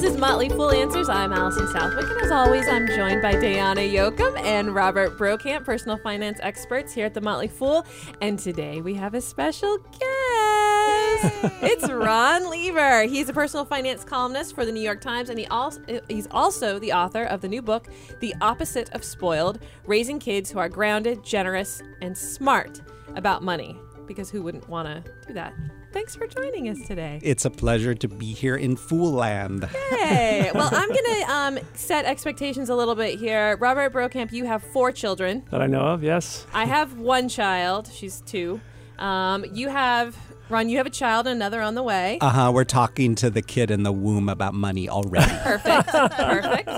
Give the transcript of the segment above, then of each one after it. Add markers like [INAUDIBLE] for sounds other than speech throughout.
This is Motley Fool Answers. I'm Alison Southwick, and as always, I'm joined by Dayana Yochim and Robert Brokamp, personal finance experts here at the Motley Fool. And today we have a special guest. it's Ron Lieber. He's a personal finance columnist for the New York Times, and he also he's also the author of the new book, The Opposite of Spoiled: Raising Kids Who Are Grounded, Generous, and Smart About Money. Because who wouldn't want to do that? Thanks for joining us today. It's a pleasure to be here in Fool Land. Hey, [LAUGHS] well, I'm going to um, set expectations a little bit here. Robert Brokamp, you have four children. That I know of, yes. I have one child. She's two. Um, you have, Ron, you have a child, and another on the way. Uh huh. We're talking to the kid in the womb about money already. [LAUGHS] Perfect. Perfect.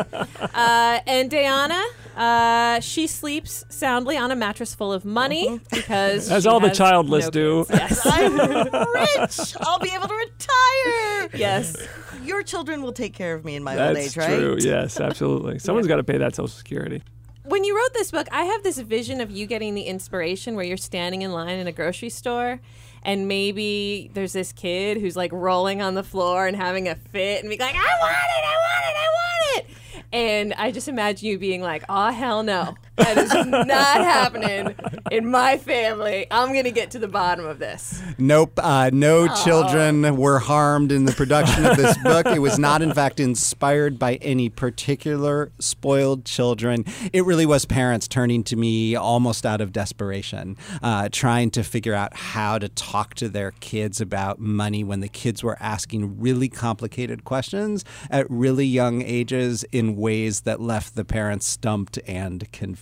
Uh, and Dayana, uh, she sleeps soundly on a mattress full of money because As she all the childless no do. Yes. [LAUGHS] I'm [LAUGHS] rich. I'll be able to retire. yes. Your children will take care of me in my old age, right? That's true. Yes, absolutely. Someone's got to pay that Social Security. When you wrote this book, I have this vision of you getting the inspiration where you're standing in line in a grocery store and maybe there's this kid who's like rolling on the floor and having a fit and be like, I want it, I want it, I want it. And I just imagine you being like, oh, hell no. That is not happening in my family. I'm going to get to the bottom of this. nope. Uh, no children were harmed in the production of this book. It was not, in fact, inspired by any particular spoiled children. It really was parents turning to me almost out of desperation, uh, trying to figure out how to talk to their kids about money when the kids were asking really complicated questions at really young ages in ways that left the parents stumped and confused.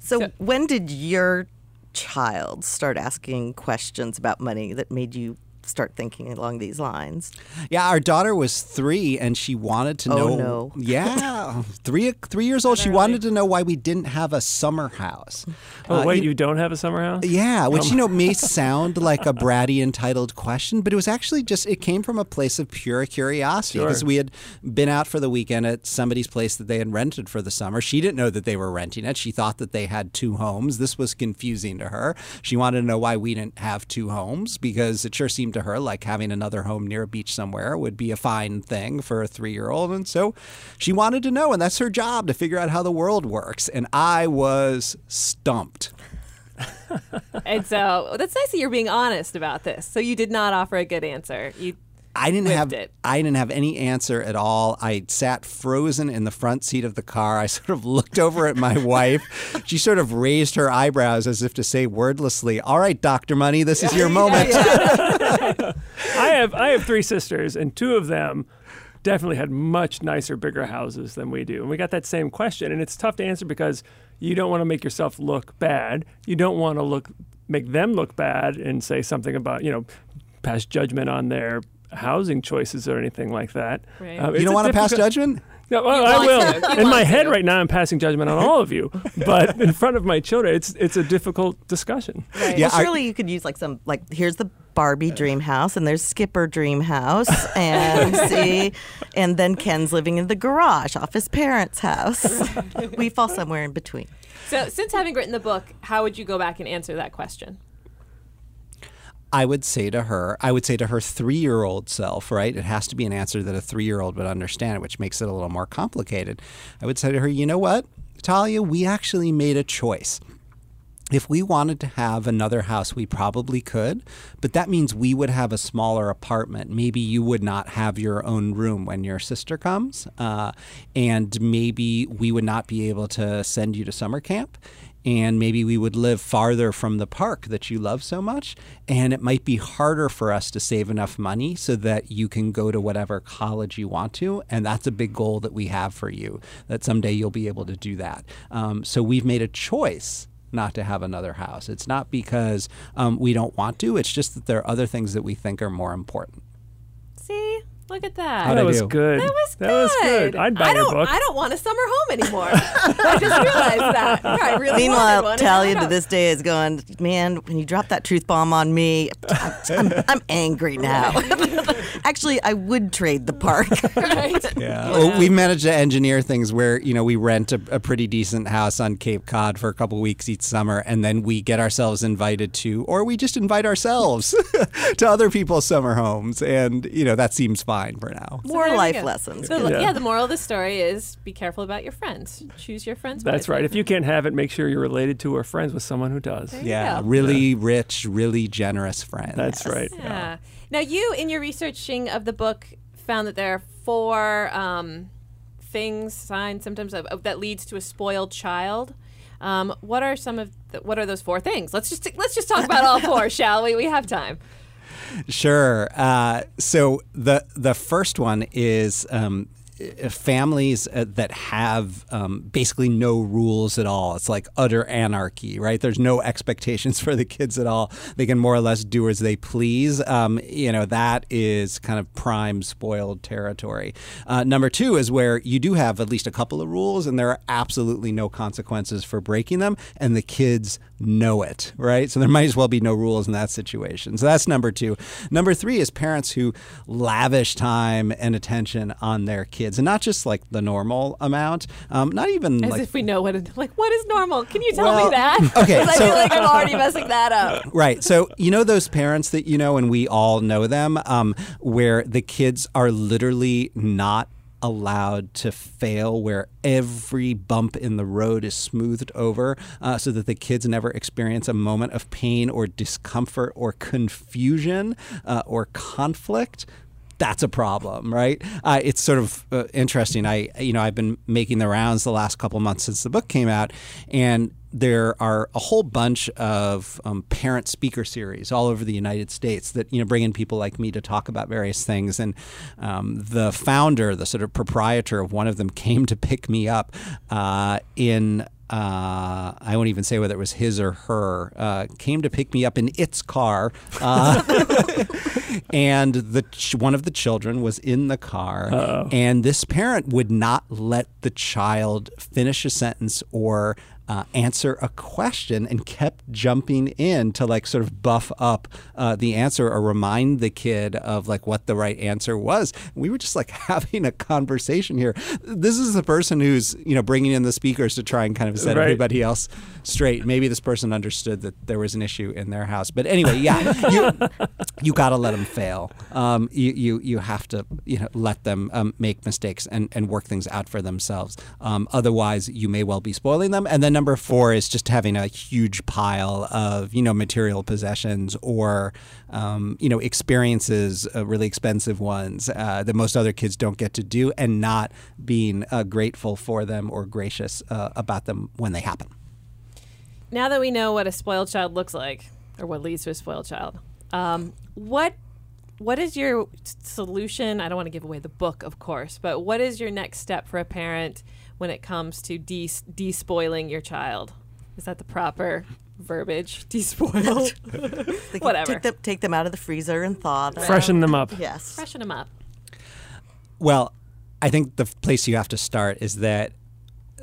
So, when did your child start asking questions about money that made you start thinking along these lines? Yeah, our daughter was three, and she wanted to Oh, know. no. Yeah, [LAUGHS] three three years old. She wanted to know why we didn't have a summer house. Oh, Uh, wait, you- you don't have a summer house? Yeah, which you know may [LAUGHS] sound like a bratty entitled question, but it was actually just it came from a place of pure curiosity Sure. because we had been out for the weekend at somebody's place that they had rented for the summer. She didn't know that they were renting it. She thought that they had two homes. This was confusing to her. She wanted to know why we didn't have two homes because it sure seemed to her like having another home near a beach somewhere would be a fine thing for a 3-year-old. And so she wanted to know and that's her job to figure out how the world works. And I was stumped. [LAUGHS] And so that's nice that you're being honest about this. So you did not offer a good answer. You I didn't have it. I didn't have any answer at all. I sat frozen in the front seat of the car. I [LAUGHS] sort of looked over at my wife. She sort of raised her eyebrows as if to say wordlessly, "All right, Doctor Money, this is your moment." [LAUGHS] I have I have three sisters, and two of them definitely had much nicer, bigger houses than we do. And we got that same question, and it's tough to answer because you don't want to make yourself look bad. You don't want to look make them look bad and say something about you know pass judgment on their housing choices or anything like that. Right. Uh, You don't want to pass judgment? No, well, I will. In my head right now, I'm passing judgment on all of you. [LAUGHS] But in front of my children, it's it's a difficult discussion. Yeah, well, I- surely you could use like some like here's the Barbie dream house and there's Skipper dream house [LAUGHS] and see and then Ken's living in the garage off his parents' house. [LAUGHS] we fall somewhere in between. So, since having written the book, how would you go back and answer that question? I would say to her, I would say to her three year old self, right? It has to be an answer that a three year old would understand, which makes it a little more complicated. I would say to her, you know what, Talia, we actually made a choice. If we wanted to have another house, we probably could, but that means we would have a smaller apartment. Maybe you would not have your own room when your sister comes, uh, and maybe we would not be able to send you to summer camp and maybe we would live farther from the park that you love so much. And it might be harder for us to save enough money so that you can go to whatever college you want to. And that's a big goal that we have for you, that someday you'll be able to do that. Um, so we've made a choice not to have another house. It's not because um, we don't want to, it's just that there are other things that we think are more important. See, look at that. How'd that I was do? good. That was good. That was good. I'd buy I your don't, book. I don't want a summer home anymore. [LAUGHS] I just realized that. I really wanted Meanwhile, one, and Talia now to this day is going, man, when you drop that truth bomb on me, I'm, I'm, I'm angry [LAUGHS] now. [LAUGHS] Actually, I would trade the park. Right? Yeah. Well, we managed to engineer things where, you know, we rent a, a pretty decent house on Cape Cod for a couple weeks each summer, and then we get ourselves invited to, or we just invite ourselves to other people's summer homes. And, you know, that seems fine. Fine for now. More there we life lessons. So, Yeah. yeah. the moral of the story is be careful about your friends. Choose your friends. That's wisely. right. If you can't have it, make sure you're related to or friends with someone who does. There Yeah, go. really rich, really generous friends. That's right. Yeah. Now, you, in your researching of the book, found that there are four um, things, signs, symptoms of, of, that leads to a spoiled child. Um, what are some of the, what are those four things? Let's just let's just talk about all [LAUGHS] four, shall we? We have time. Sure. Uh, so the the first one is um, uh, families uh, that have um, basically no rules at all. It's like utter anarchy, right? There's no expectations [LAUGHS] for the kids at all. They can more or less do as they please. Um, you know, that is kind of prime spoiled territory. Uh, number two is where you do have at least a couple of rules, and there are absolutely no consequences for breaking them, and the kids know it, right? So there might as well be no rules in that situation. So that's number two. Number three is parents who lavish time and attention on their kids, and not just like the normal amount, um, not even As like if we know what it, like what is normal. Can you tell Well, me that? [LAUGHS] okay, [LAUGHS] 'Cause I so- feel like I'm already messing that up. Right. So, you know, those parents that you know, and we all know them, um, where the kids are literally not allowed to fail, where every bump in the road is smoothed over uh, so that the kids never experience a moment of pain or discomfort or confusion uh, or conflict that's a problem, right? Uh, it's sort of uh, interesting. I, you know, I've been making the rounds the last couple months since the book came out, and there are a whole bunch of um, parent speaker series all over the United States that you know bring in people like me to talk about various things. And um, the founder, the sort of proprietor of one of them, [LAUGHS] came to pick me up uh, in uh, I won't even say whether it was his or her, uh, came to pick me up in its car. Uh, [LAUGHS] and the ch- one of the children was in the car. And this parent would not let the child finish a sentence or uh, answer a question and kept jumping in to like sort of buff up uh, the answer or remind the kid of like what the right answer was. We were just like [LAUGHS] having a conversation here. This is the person who's you know bringing in the speakers to try and kind of set Right. everybody else straight. Maybe this person understood that there was an issue in their house, but anyway, yeah, you you got to let them fail. Um, you, you you have to you know let them um, make mistakes and, and work things out for themselves. Um, otherwise, you may well be spoiling them. And then number four is just having a huge pile of you know material possessions or um, you know experiences, uh, really expensive ones uh, that most other kids don't get to do, and not being uh, grateful for them or gracious uh, about them when they happen. Now that we know what a spoiled child looks like, or what leads to a spoiled child, um, what what is your solution? I don't want to give away the book, of course, but what is your next step for a parent when it comes to de- despoiling your child? Is that the proper verbiage? [LAUGHS] Despoil. They [LAUGHS] can Whatever. Take them, take them out of the freezer and thaw them. Freshen them up. Yes. Freshen them up. Well, I think the place you have to start is that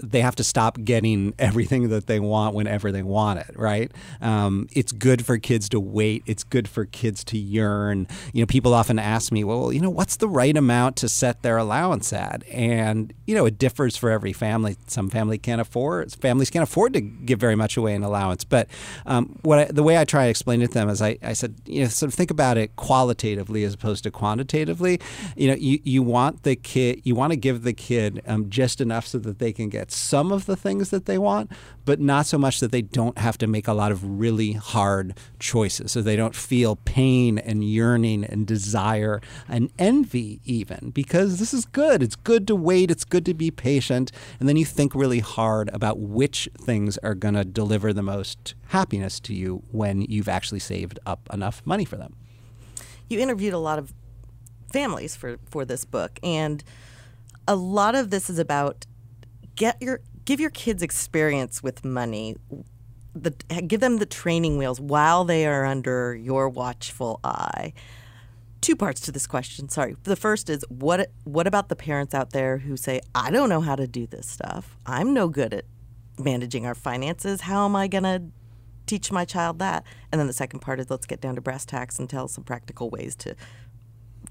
they have to stop getting everything that they want whenever they want it, right? Um, it's good for kids to wait. It's good for kids to yearn. You know, people often ask me, well, you know, what's the right amount to set their allowance at? And, you know, it differs for every family. Some family can't afford, families can't afford to give very much away in allowance. But um, what I, the way I try to explain it to them is I, I said, you know, sort of think about it qualitatively as opposed to quantitatively. You know, you, you want the kid, you want to give the kid um, just enough so that they can get some of the things that they want, but not so much that they don't have to make a lot of really hard choices. So they don't feel pain and yearning and desire and envy, even because this is good. It's good to wait, it's good to be patient. And then you think really hard about which things are going to deliver the most happiness to you when you've actually saved up enough money for them. you interviewed a lot of families for for this book and a lot of this is about get your give your kids experience with money the, give them the training wheels while they are under your watchful eye. Two parts to this question sorry. The first is what what about the parents out there who say i don't know how to do this stuff. I'm no good at managing our finances. How am i going to teach my child that? And then the second part is let's get down to brass tacks and tell some practical ways to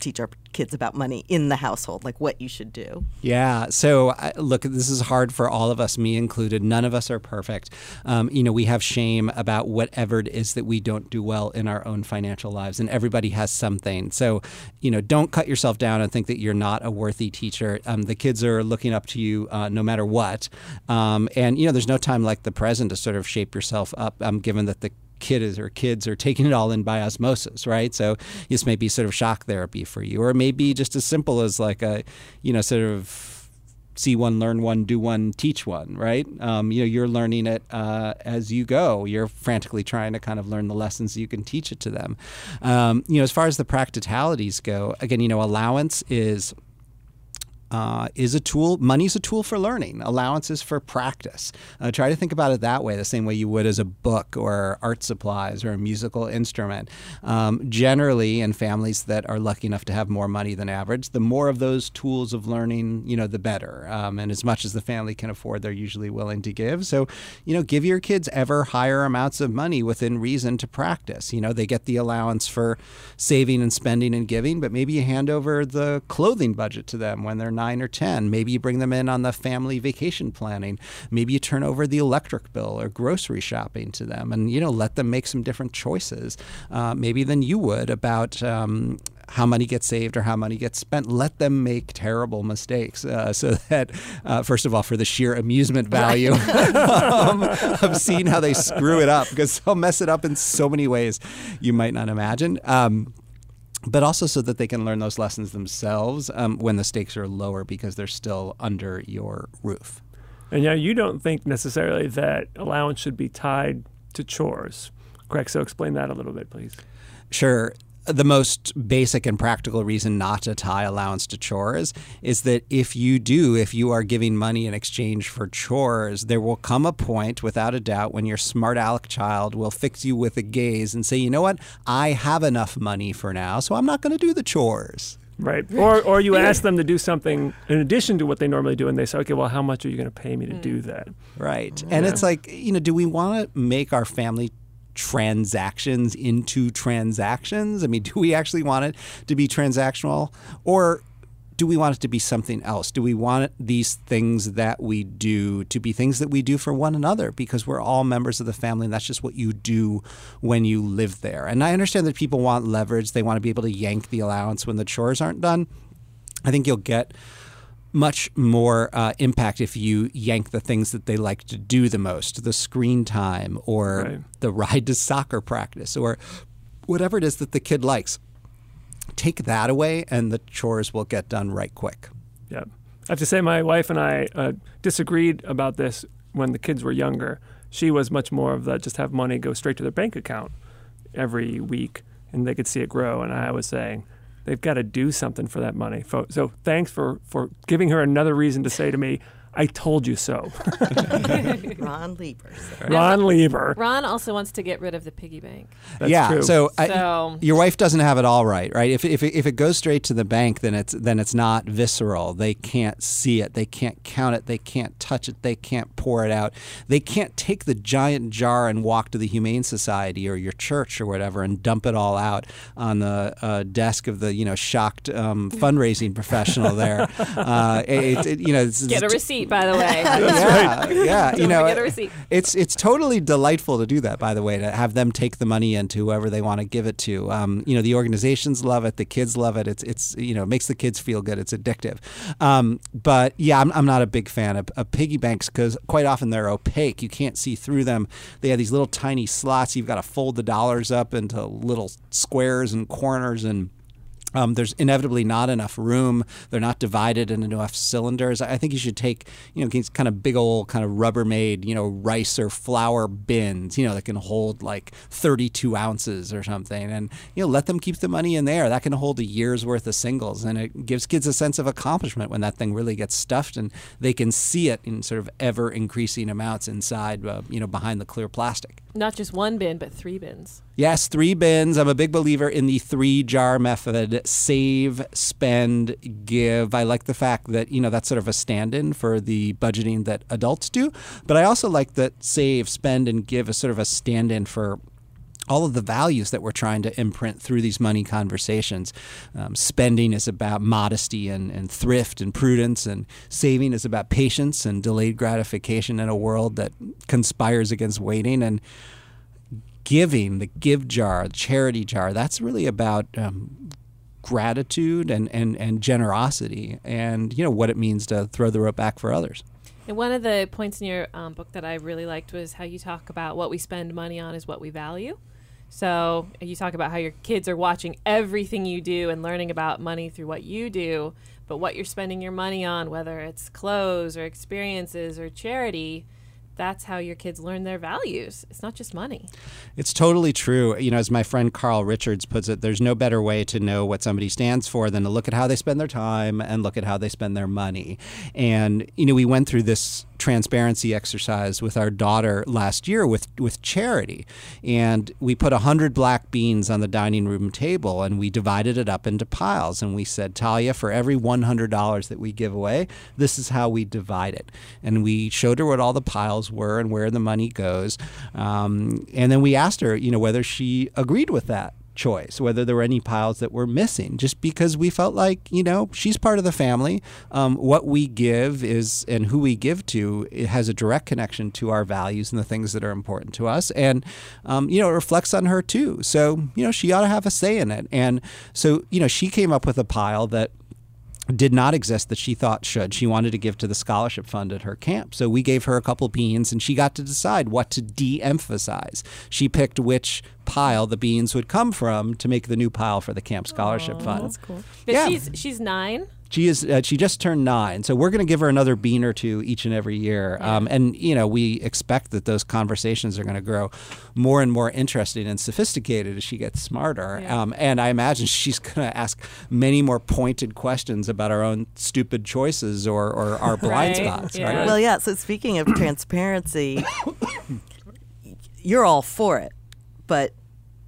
teach our kids about money in the household, like what you should do. Yeah. So, I, look, this is hard for all of us, me included. None of us are perfect. Um, you know, we have shame about whatever it is that we don't do well in our own financial lives, and everybody has something. So, you know, don't cut yourself down and think that you're not a worthy teacher. Um, the kids are looking up to you uh, no matter what. Um, and, you know, there's no time like the present to sort of shape yourself up, um, given that the kid is or kids are taking it all in by osmosis, right? So this may be sort of shock therapy for you, or maybe just as simple as like a, you know, sort of see one, learn one, do one, teach one, right? Um, you know, you're learning it uh, as you go. You're frantically trying to kind of learn the lessons you can teach it to them. Um, you know, as far as the practicalities go, again, you know, allowance is uh, is a tool. Money is a tool for learning. Allowances for practice. Uh, try to think about it that way, the same way you would as a book or art supplies or a musical instrument. Um, generally, in families that are lucky enough to have more money than average, the more of those tools of learning, you know, the better. Um, and as much as the family can afford, they're usually willing to give. So, you know, give your kids ever higher amounts of money within reason to practice. You know, they get the allowance for saving and spending and giving, but maybe you hand over the clothing budget to them when they're nine or 10. Maybe you bring them in on the family vacation planning. Maybe you turn over the electric bill or grocery shopping to them and, you know, let them make some different choices, uh, maybe than you would about. Um, how money gets saved or how money gets spent. Let them make terrible mistakes uh, so [LAUGHS] that, uh, first of all, for the sheer amusement value [LAUGHS] um, of seeing how they screw it up, because they'll mess it up in so many ways you might not imagine. Um, but also so that they can learn those lessons themselves um, when the stakes are lower because they're still under your roof. And yeah, you don't think necessarily that allowance should be tied to chores, correct? So explain that a little bit, please. Sure the most basic and practical reason not to tie allowance to chores is that if you do, if you are giving money in exchange for chores, there will come a point, without a doubt, when your smart aleck child will fix you with a gaze and say, you know what, I have enough money for now, so I'm not going to do the chores. Right. Or, or you ask them to do something in addition to what they normally do, and they say, okay, well, how much are you going to pay me to do hmm. that? Right. Mm. And yeah. it's like, you know, do we want to make our family transactions into transactions? I mean, [LAUGHS] do we actually want it to be transactional? Or do we want it to be something else? Do we want these things that we do to be things that we do for one another because we're all members of the family and that's just what you do when you live there? And I understand that people want leverage, they want to be able to yank the allowance when the chores aren't done. I think you'll get much more uh, impact if you yank the things that they like to do the most the screen time or right. the ride to soccer practice or whatever it is that the kid likes. Take that away, and the chores will get done right quick. Yeah. I have to say, my wife and I uh, disagreed about this when the kids were younger. She was much more of the just have money go straight to their bank account every week and they could see it grow. And I was saying, they've got to do something for that money. So thanks for, for giving her another reason to say to me, I told you so. [LAUGHS] Ron Lieber. Ron Lieber. Ron also wants to get rid of the piggy bank. That's yeah. True. So, so. I, your wife doesn't have it all right, right? If, if, if it goes straight to the bank, then it's then it's not visceral. They can't see it. They can't count it. They can't touch it. They can't pour it out. They can't take the giant jar and walk to the Humane Society or your church or whatever and dump it all out on the uh, desk of the you know shocked um, fundraising professional there. [LAUGHS] Uh, it, it, you know, get a receipt receipt, by the way. yeah, [LAUGHS] yeah. you know, get a receipt. it's it's totally delightful to do that. By the way, to have them take the money into whoever they want to give it to. Um, you know, the organizations love it. The kids love it. It's it's you know makes the kids feel good. It's addictive. Um, but yeah, I'm, I'm not a big fan of, of piggy banks because quite often they're opaque. You can't see through them. They have these little tiny slots. You've got to fold the dollars up into little squares and corners and um, there's inevitably not enough room. They're not divided into enough cylinders. I think you should take, you know, these kind of big old kind of Rubbermaid, you know, rice or flour bins, you know, that can hold like 32 ounces or something, and you know, let them keep the money in there. That can hold a year's worth of singles, and it gives kids a sense of accomplishment when that thing really gets stuffed, and they can see it in sort of ever increasing amounts inside, uh, you know, behind the clear plastic. Not just one bin, but three bins. Yes, three bins. I'm a big believer in the three jar method save, spend, give. I like the fact that, you know, that's sort of a stand in for the budgeting that adults do. But I also like that save, spend, and give is sort of a stand in for all of the values that we're trying to imprint through these money conversations. Um, spending is about modesty and, and thrift and prudence, and saving is about patience and delayed gratification in a world that conspires against waiting. And giving, the give jar, the charity jar, that's really about um, gratitude and, and, and generosity and, you know, what it means to throw the rope back for others. And one of the points in your um, book that I really liked was how you talk about what we spend money on is what we value. So you talk about how your kids are watching everything you do and learning about money through what you do, but what you're spending your money on, whether it's clothes or experiences or charity, that's how your kids learn their values. It's not just money. It's totally true. You know, as my friend Carl Richards puts it, there's no better way to know what somebody stands for than to look at how they spend their time and look at how they spend their money. And, you know, we went through this transparency exercise with our daughter last year with, with charity. And we put 100 black beans on the dining room table and we divided it up into piles. And we said, Talia, for every $100 that we give away, this is how we divide it. And we showed her what all the piles were and where the money goes. Um, and then we asked her, you know, whether she agreed with that choice, whether there were any piles that were missing, just because we felt like, you know, she's part of the family. Um, what we give is, and who we give to, it has a direct connection to our values and the things that are important to us. And, um, you know, it reflects on her too. So, you know, she ought to have a say in it. And so, you know, she came up with a pile that did not exist that she thought should. She wanted to give to the scholarship fund at her camp. So we gave her a couple beans and she got to decide what to de emphasize. She picked which pile the beans would come from to make the new pile for the camp scholarship fund. That's cool. But Yeah. she's she's nine. She is. Uh, she just turned nine, so we're going to give her another bean or two each and every year. Um, and you know, we expect that those conversations are going to grow more and more interesting and sophisticated as she gets smarter. Yeah. Um, and I imagine she's going to ask many more pointed questions about our own stupid choices or, or our [LAUGHS] blind Right, spots. yeah. Right? Well, yeah. So speaking of [COUGHS] transparency, [COUGHS] you're all for it, but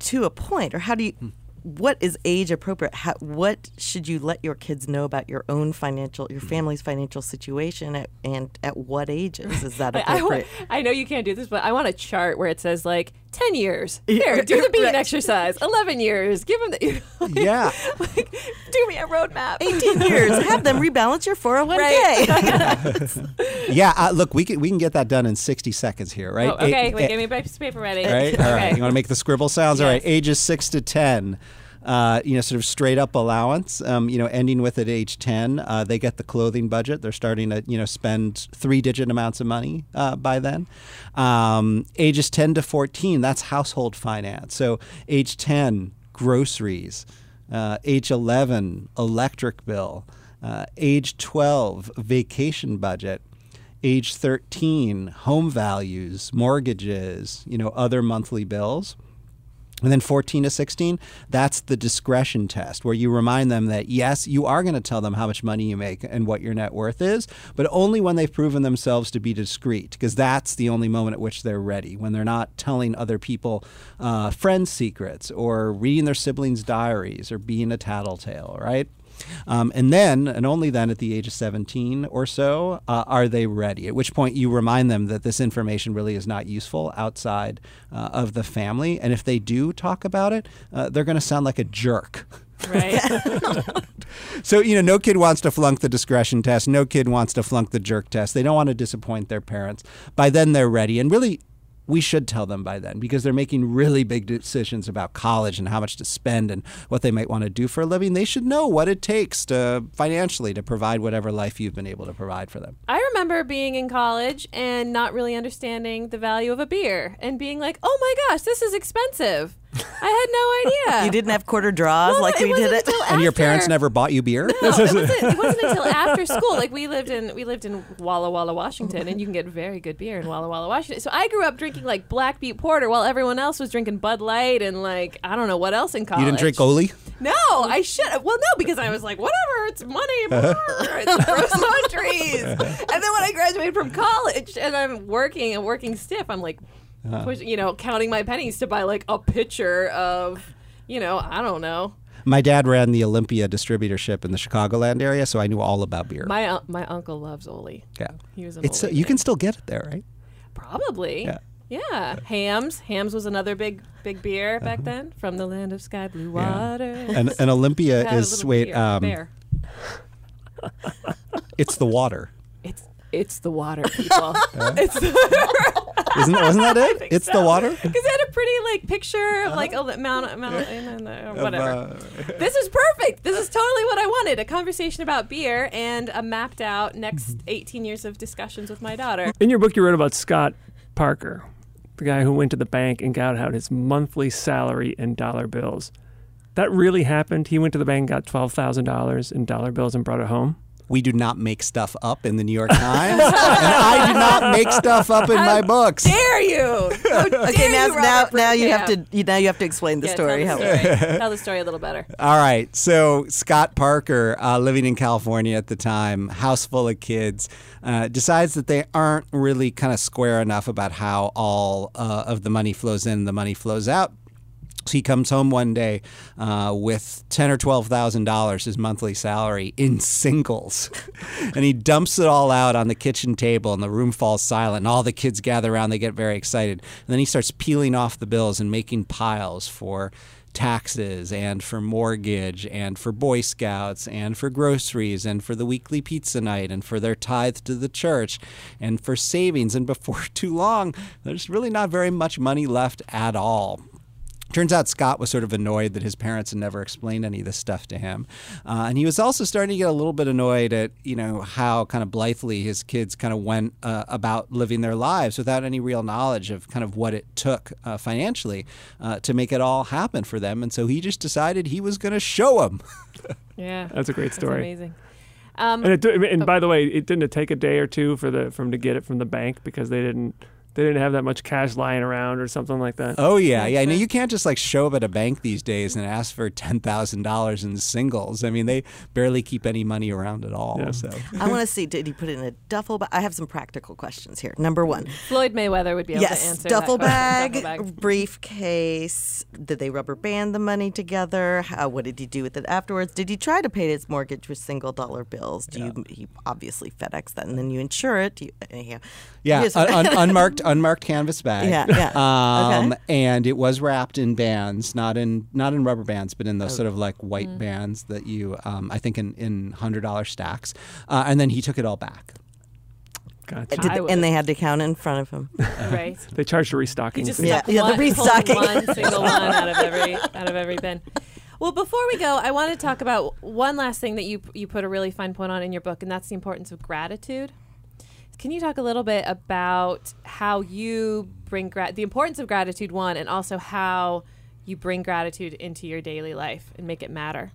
to a point, or how do you? What is age appropriate? How, what should you let your kids know about your own financial, your family's financial situation, at, and at what ages is that [LAUGHS] I, I, appropriate? I know you can't do this, but I want a chart where it says like ten years. Here, do the [LAUGHS] bean Right. exercise. Eleven years. Give them the. You know, like, Yeah. [LAUGHS] Like, do me a roadmap. 18 years. Have them rebalance your 401k. yeah. Uh, look, we can we can get that done in sixty seconds here, right? Oh, okay, Eight- wait, give me a piece of paper ready. right? All right. Okay. You want to make the scribble sounds? All right. Ages six to 10. Uh, you know, sort of straight up allowance. Um, you know, ending with at age ten, uh, they get the clothing budget. They're starting to you know spend three digit amounts of money uh, by then. Um, ages ten to fourteen, that's household finance. So age ten, groceries. Uh, age eleven, electric bill. Uh, age twelve, vacation budget age 13 home values mortgages you know other monthly bills and then 14 to 16 that's the discretion test where you remind them that yes you are going to tell them how much money you make and what your net worth is but only when they've proven themselves to be discreet because that's the only moment at which they're ready when they're not telling other people uh, friends secrets or reading their siblings diaries or being a tattletale right um, and then, and only then, at the age of 17 or so, uh, are they ready? At which point, you remind them that this information really is not useful outside uh, of the family. And if they do talk about it, uh, they're going to sound like a jerk. Right. [LAUGHS] So, you know, no kid wants to flunk the discretion test. No kid wants to flunk the jerk test. They don't want to disappoint their parents. By then, they're ready. And really, we should tell them by then because they're making really big decisions about college and how much to spend and what they might want to do for a living. They should know what it takes to financially to provide whatever life you've been able to provide for them. I remember being in college and not really understanding the value of a beer and being like, "Oh my gosh, this is expensive." I had no idea. [LAUGHS] you didn't have quarter draws Well, like we wasn't did it. until And your parents never bought you beer? No, it wasn't, [LAUGHS] it wasn't until after school. Like we lived in we lived in Walla Walla, Washington, and you can get very good beer in Walla Walla, Washington. So I grew up drinking like Black Butte Porter while everyone else was drinking Bud Light and like I don't know what else in college. You didn't drink Oly? No, I should. have. Well, no, because I was like, whatever, it's money, [LAUGHS] brr, it's gross countries. And then when I graduated from college and I'm working and working stiff, I'm like, push, you know, counting my pennies to buy like a pitcher of, you know, I don't know. My dad ran the Olympia distributorship in the Chicagoland area, so I knew all about beer. My un- my uncle loves Oly. yeah. He was an It's uh, Oly you can still get it there, right? Probably. Yeah. Yeah, Hamm's. Hamm's was another big, big beer Uh-huh. back then from the land of sky blue water. And, and Olympia [LAUGHS] is wait, beer, um, it's the water. It's it's the water, people. [LAUGHS] it's the, [LAUGHS] Isn't wasn't that it? [LAUGHS] think It's the water. [LAUGHS] because it had a pretty like picture of like a li- mount, mount and, uh, whatever. Uh, [LAUGHS] this is perfect. This is totally what I wanted. A conversation about beer and a mapped out next 18 years of discussions with my daughter. In your book, you wrote about Scott Parker, the guy who went to the bank and got out his monthly salary in dollar bills. That really happened. He went to the bank, got twelve thousand dollars in dollar bills, and brought it home. We do not make stuff up in the New York Times, and I do not make stuff up in my books. Dare you? How dare Okay, now you, now now you have to you, now you have to explain the Yeah, story. Tell the story. tell the story a little better. All right. So Scott Parker, uh, living in California at the time, house full of kids, uh, decides that they aren't really kind of square enough about how all uh, of the money flows in, the money flows out. So he comes home one day uh, with ten or twelve thousand dollars, his monthly salary, in singles, [LAUGHS] and he dumps it all out on the kitchen table, and the room falls silent. And all the kids gather around; they get very excited, and then he starts peeling off the bills and making piles for taxes and for mortgage and for Boy Scouts and for groceries and for the weekly pizza night and for their tithe to the church and for savings. And before [LAUGHS] too long, there's really not very much money left at all. Turns out Scott was sort of annoyed that his parents had never explained any of this stuff to him, uh, and he was also starting to get a little bit annoyed at you know how kind of blithely his kids kind of went uh, about living their lives without any real knowledge of kind of what it took uh, financially uh, to make it all happen for them, and so he just decided he was going to show them. [LAUGHS] Yeah, That's a great that's story. amazing. Um, And, it, and by the way, it didn't take a day or two for the from to get it from the bank because they didn't they didn't have that much cash lying around or something like that. Oh yeah, yeah. I know you can't just like show up at a bank these days and ask for ten thousand dollars in singles. I mean, they barely keep any money around at all. Yeah. So I want to see. Did he put it in a duffel bag? I have some practical questions here. Number one, Floyd Mayweather would be able to yes, answer duffel that bag. Duffel bag. briefcase. Did they rubber band the money together? How? What did he do with it afterwards? Did he try to pay his mortgage with single dollar bills? Do you? He obviously FedEx that, and then you insure it. Do you, anyhow, yeah, un- un- [LAUGHS] unmarked unmarked canvas bag. Yeah, yeah. [LAUGHS] Um, Okay. and it was wrapped in bands, not in not in rubber bands, but in Oh. those sort of like white Mm. bands that you, um, I think, in in hundred dollar stacks. Uh, and then he took it all back. Gotcha. Did they- and they had to count in front of him. [LAUGHS] right. [LAUGHS] They charged a restocking just. Yeah, stuck yeah, the one, restocking. one single one out of every out of every bin. Well, before we go, I want to talk about one last thing that you you put a really fine point on in your book, and that's the importance of gratitude. Can you talk a little bit about how you bring gra- the importance of gratitude, one, and also how you bring gratitude into your daily life and make it matter?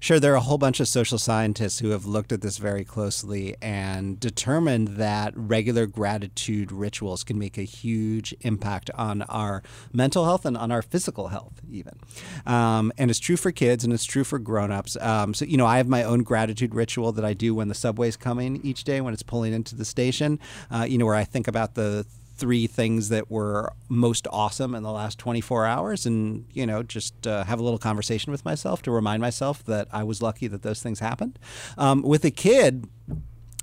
Sure, there are a whole bunch of social scientists who have looked at this very closely and determined that regular gratitude rituals can make a huge impact on our mental health and on our physical health, even. Um, and it's true for kids and it's true for grown-ups. Um, so, you know, I have my own gratitude ritual that I do when the subway's coming each day when it's pulling into the station. Uh, you know, where I think about the three things that were most awesome in the last 24 hours and you know just uh, have a little conversation with myself to remind myself that i was lucky that those things happened. Um, with a kid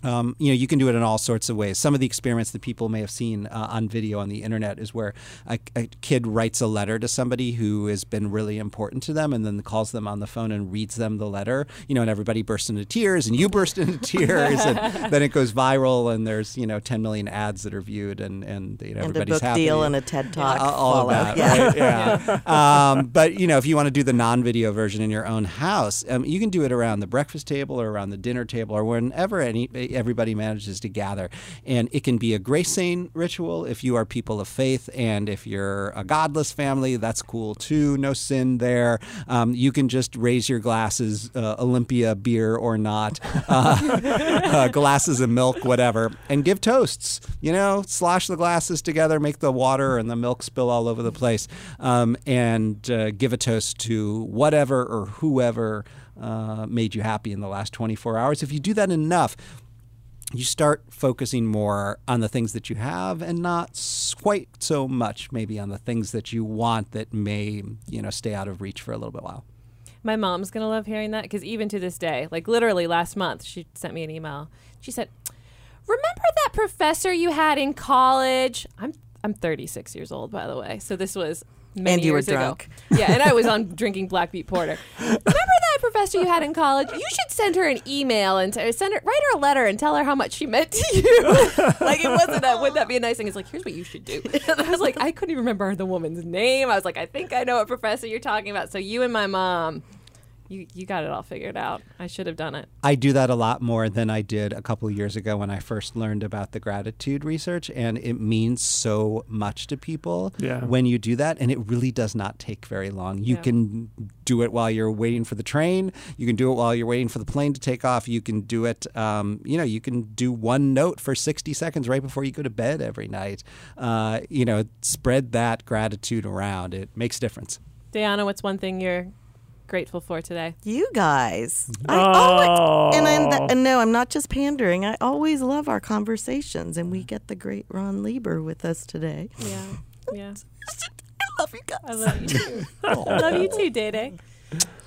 um, you know, you can do it in all sorts of ways. Some of the experiments that people may have seen uh, on video on the internet is where a, a kid writes a letter to somebody who has been really important to them, and then calls them on the phone and reads them the letter. You know, and everybody bursts into tears, and you burst into [LAUGHS] tears, and then it goes viral, and there's you know 10 million ads that are viewed, and and you know and a everybody's book happy. deal and a TED talk. Uh, all that, Yeah. right? Yeah. [LAUGHS] um, but you know, if you want to do the non-video version in your own house, um, you can do it around the breakfast table or around the dinner table or whenever any everybody manages to gather. And it can be a grace saying ritual if you are people of faith, and if you're a godless family, that's cool too. No sin there. Um, you can just raise your glasses, uh, Olympia beer or not, [LAUGHS] uh, uh, glasses of milk, whatever, and give toasts. You know, slosh the glasses together, make the water and the milk spill all over the place, um, and uh, give a toast to whatever or whoever uh, made you happy in the last 24 hours. If you do that enough, you start focusing more on the things that you have and not quite so much maybe on the things that you want that may you know stay out of reach for a little bit while My mom's gonna love hearing that because even to this day, like literally last month, she sent me an email. She said, "Remember that professor you had in college? I'm I'm 36 years old, by the way. So this was many And you were years ago. drunk. Yeah, and I was on [LAUGHS] drinking Black Butte Porter. [LAUGHS] Remember you had in college? You should send her an email and send her write her a letter and tell her how much she meant to you. [LAUGHS] like it wasn't that wouldn't that be a nice thing? It's like here's what you should do. I was like I couldn't even remember the woman's name. I was like I think I know what professor you're talking about. So you and my mom. You, you got it all figured out. I should have done it. I do that a lot more than I did a couple of years ago when I first learned about the gratitude research, and it means so much to people Yeah. when you do that, and it really does not take very long. You Yeah. can do it while you're waiting for the train. You can do it while you're waiting for the plane to take off. You can do it, um, you know, you can do one note for 60 seconds right before you go to bed every night. Uh, you know, spread that gratitude around. It makes a difference. Diana, what's one thing you're grateful for today? You guys. I always, and, I'm Oh. and no, I'm not just pandering. I always love our conversations, and we get the great Ron Lieber with us today. Yeah. Yeah. [LAUGHS] I love you guys. I love you too. I [LAUGHS] love you too, Day Day.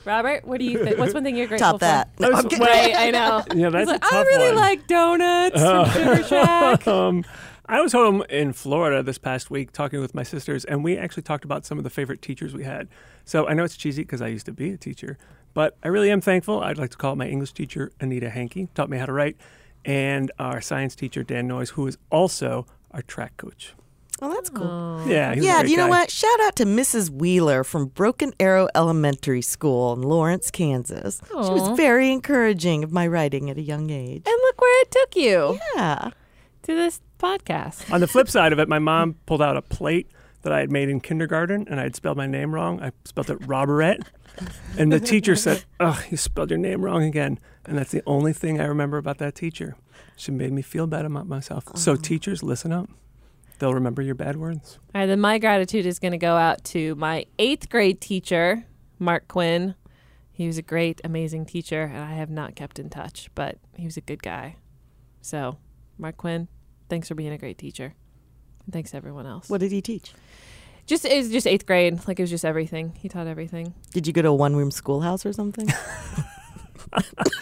Robert, what do you think? What's one thing you're grateful Top that. for? No, That I'm kidding. Right, I know. Yeah, He's that's a like, I really one. like donuts from [LAUGHS] Sugar Shack. um, I was home in Florida this past week talking with my sisters, and we actually talked about some of the favorite teachers we had. So I know it's cheesy because I used to be a teacher, but I really am thankful. I'd like to call my English teacher, Anita Hankey, taught me how to write, and our science teacher, Dan Noyes, who is also our track coach. Oh, that's cool. Yeah, he Yeah, do you know guy. what? Shout out to Mrs. Wheeler from Broken Arrow Elementary School in Lawrence, Kansas. She was very encouraging of my writing at a young age. And look where it took you Yeah. to this podcast. On the flip side of it, my mom pulled out a plate that I had made in kindergarten, and I had spelled my name wrong. I spelled it Roberette, and the teacher said, Oh, you spelled your name wrong again." And that's the only thing I remember about that teacher. She made me feel bad about myself. So teachers, listen up. They'll remember your bad words. All right, then my gratitude is going to go out to my eighth grade teacher, Mark Quinn. He was a great, amazing teacher, and I have not kept in touch, but he was a good guy. So, Mark Quinn, thanks for being a great teacher. And thanks to everyone else. What did he teach? Just it was just eighth grade. Like it was just everything. He taught everything. Did you go to a one room schoolhouse or something? [LAUGHS] [LAUGHS]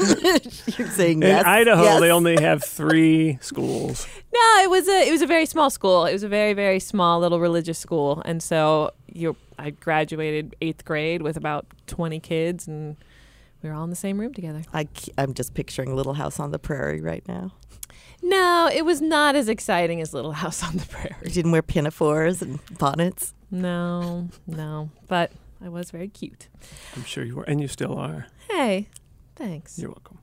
You're saying yes. In Idaho, yes. they only have [LAUGHS] three schools. No, it was a it was a very small school. It was a very very small little religious school, and so you I graduated eighth grade with about twenty kids, and we were all in the same room together. I, am just picturing Little House on the Prairie right now. No, it was not as exciting as Little House on the Prairie. You didn't wear pinafores and bonnets. No, no, but I was very cute. I'm sure you were, and you still are. Hey, thanks. You're welcome.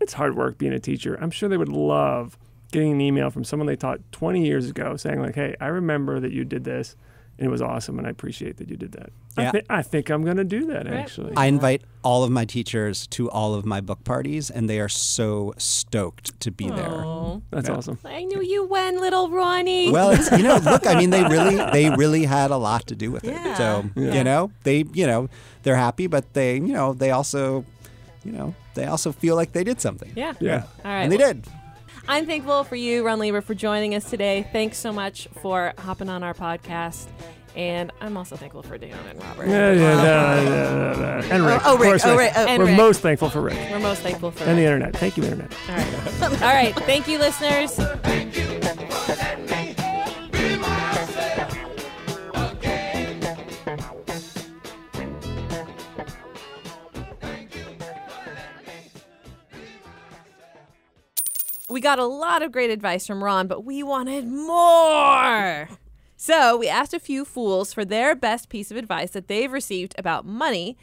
It's hard work being a teacher. I'm sure they would love getting an email from someone they taught 20 years ago saying, like, hey, I remember that you did this and it was awesome and I appreciate that you did that. Yeah. I, thi- I think I'm going to do that Right. actually. I invite all of my teachers to all of my book parties, and they are so stoked to be there. That's Yeah. awesome. I knew you when, little Ronnie. Well, it's you know, [LAUGHS] look, I mean, they really, they really had a lot to do with it. Yeah. So Yeah. you know, they, you know, they're happy, but they, you know, they also, you know, they also feel like they did something, yeah. Yeah. All right. and they well, did. I'm thankful for you, Ron Lieber, for joining us today. Thanks so much for hopping on our podcast. And I'm also thankful for Dion and Robert. Yeah, yeah, um, yeah, yeah. And oh, Rick. Oh, of Rick. course, Oh, Rick. Rick. Oh. We're Rick. most thankful for Rick We're most thankful for and the internet. Thank you, internet. All right. [LAUGHS] All right. Thank you, listeners. We got a lot of great advice from Ron, but we wanted more. [LAUGHS] So we asked a few fools for their best piece of advice that they've received about money,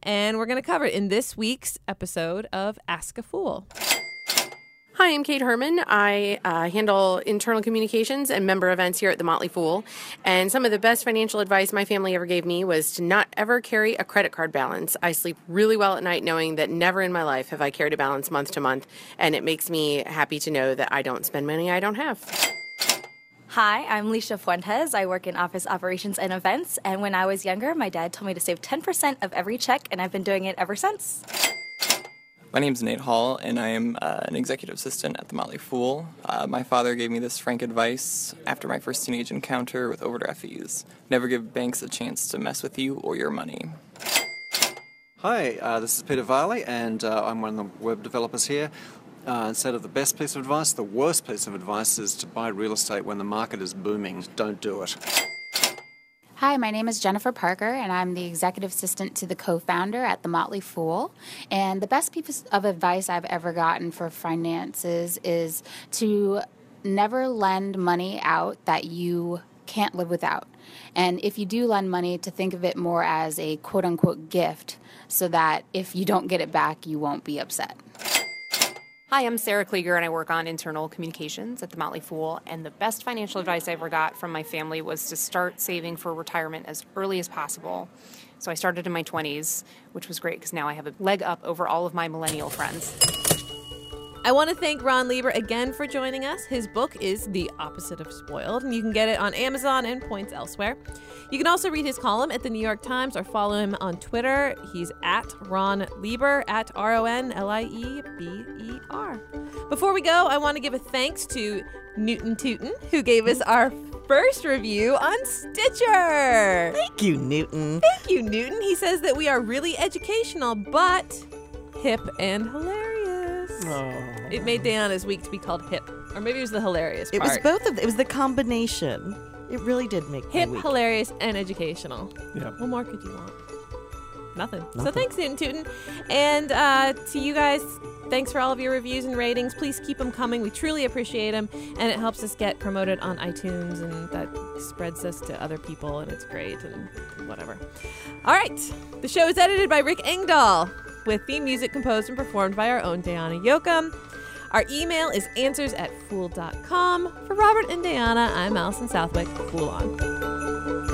and we're going to cover it in this week's episode of Ask a Fool. Hi, I'm Kate Herman. I uh, handle internal communications and member events here at the Motley Fool. And some of the best financial advice my family ever gave me was to not ever carry a credit card balance. I sleep really well at night knowing that never in my life have I carried a balance month to month. And it makes me happy to know that I don't spend money I don't have. Hi, I'm Lisha Fuentes. I work in office operations and events. And when I was younger, my dad told me to save 10% of every check, and I've been doing it ever since. My name is Nate Hall, and I am uh, an executive assistant at the Motley Fool. Uh, my father gave me this frank advice after my first teenage encounter with overdraft fees never give banks a chance to mess with you or your money. Hi, uh, this is Peter Varley, and uh, I'm one of the web developers here. Uh, instead of the best piece of advice, the worst piece of advice is to buy real estate when the market is booming. Don't do it. Hi, my name is Jennifer Parker, and I'm the executive assistant to the co founder at The Motley Fool. And the best piece of advice I've ever gotten for finances is to never lend money out that you can't live without. And if you do lend money, to think of it more as a quote unquote gift so that if you don't get it back, you won't be upset. Hi, I'm Sarah Klieger, and I work on internal communications at the Motley Fool. And the best financial advice I ever got from my family was to start saving for retirement as early as possible. So I started in my 20s, which was great because now I have a leg up over all of my millennial friends. I want to thank Ron Lieber again for joining us. His book is The Opposite of Spoiled, and you can get it on Amazon and points elsewhere. You can also read his column at the New York Times or follow him on Twitter. He's at Ron Lieber, at R O N L I E B E R. Before we go, I want to give a thanks to Newton Tootin, who gave us our first review on Stitcher. Thank you, Newton. Thank you, Newton. He says that we are really educational, but hip and hilarious. It made Dayana's week to be called hip, or maybe it was the hilarious It part. was both of. It was the combination. It really did make hip, week. hilarious, and educational. Yeah. What more could you want? Nothing. So thanks, Newton Tootin. And uh, to you guys, thanks for all of your reviews and ratings. Please keep them coming. We truly appreciate them, and it helps us get promoted on iTunes, and that spreads us to other people, and it's great, and whatever. All right. The show is edited by Rick Engdahl, with theme music composed and performed by our own Dayana Yochim. Our email is answers at fool.com. For Robert and Dayana, I'm Alison Southwick, Fool On.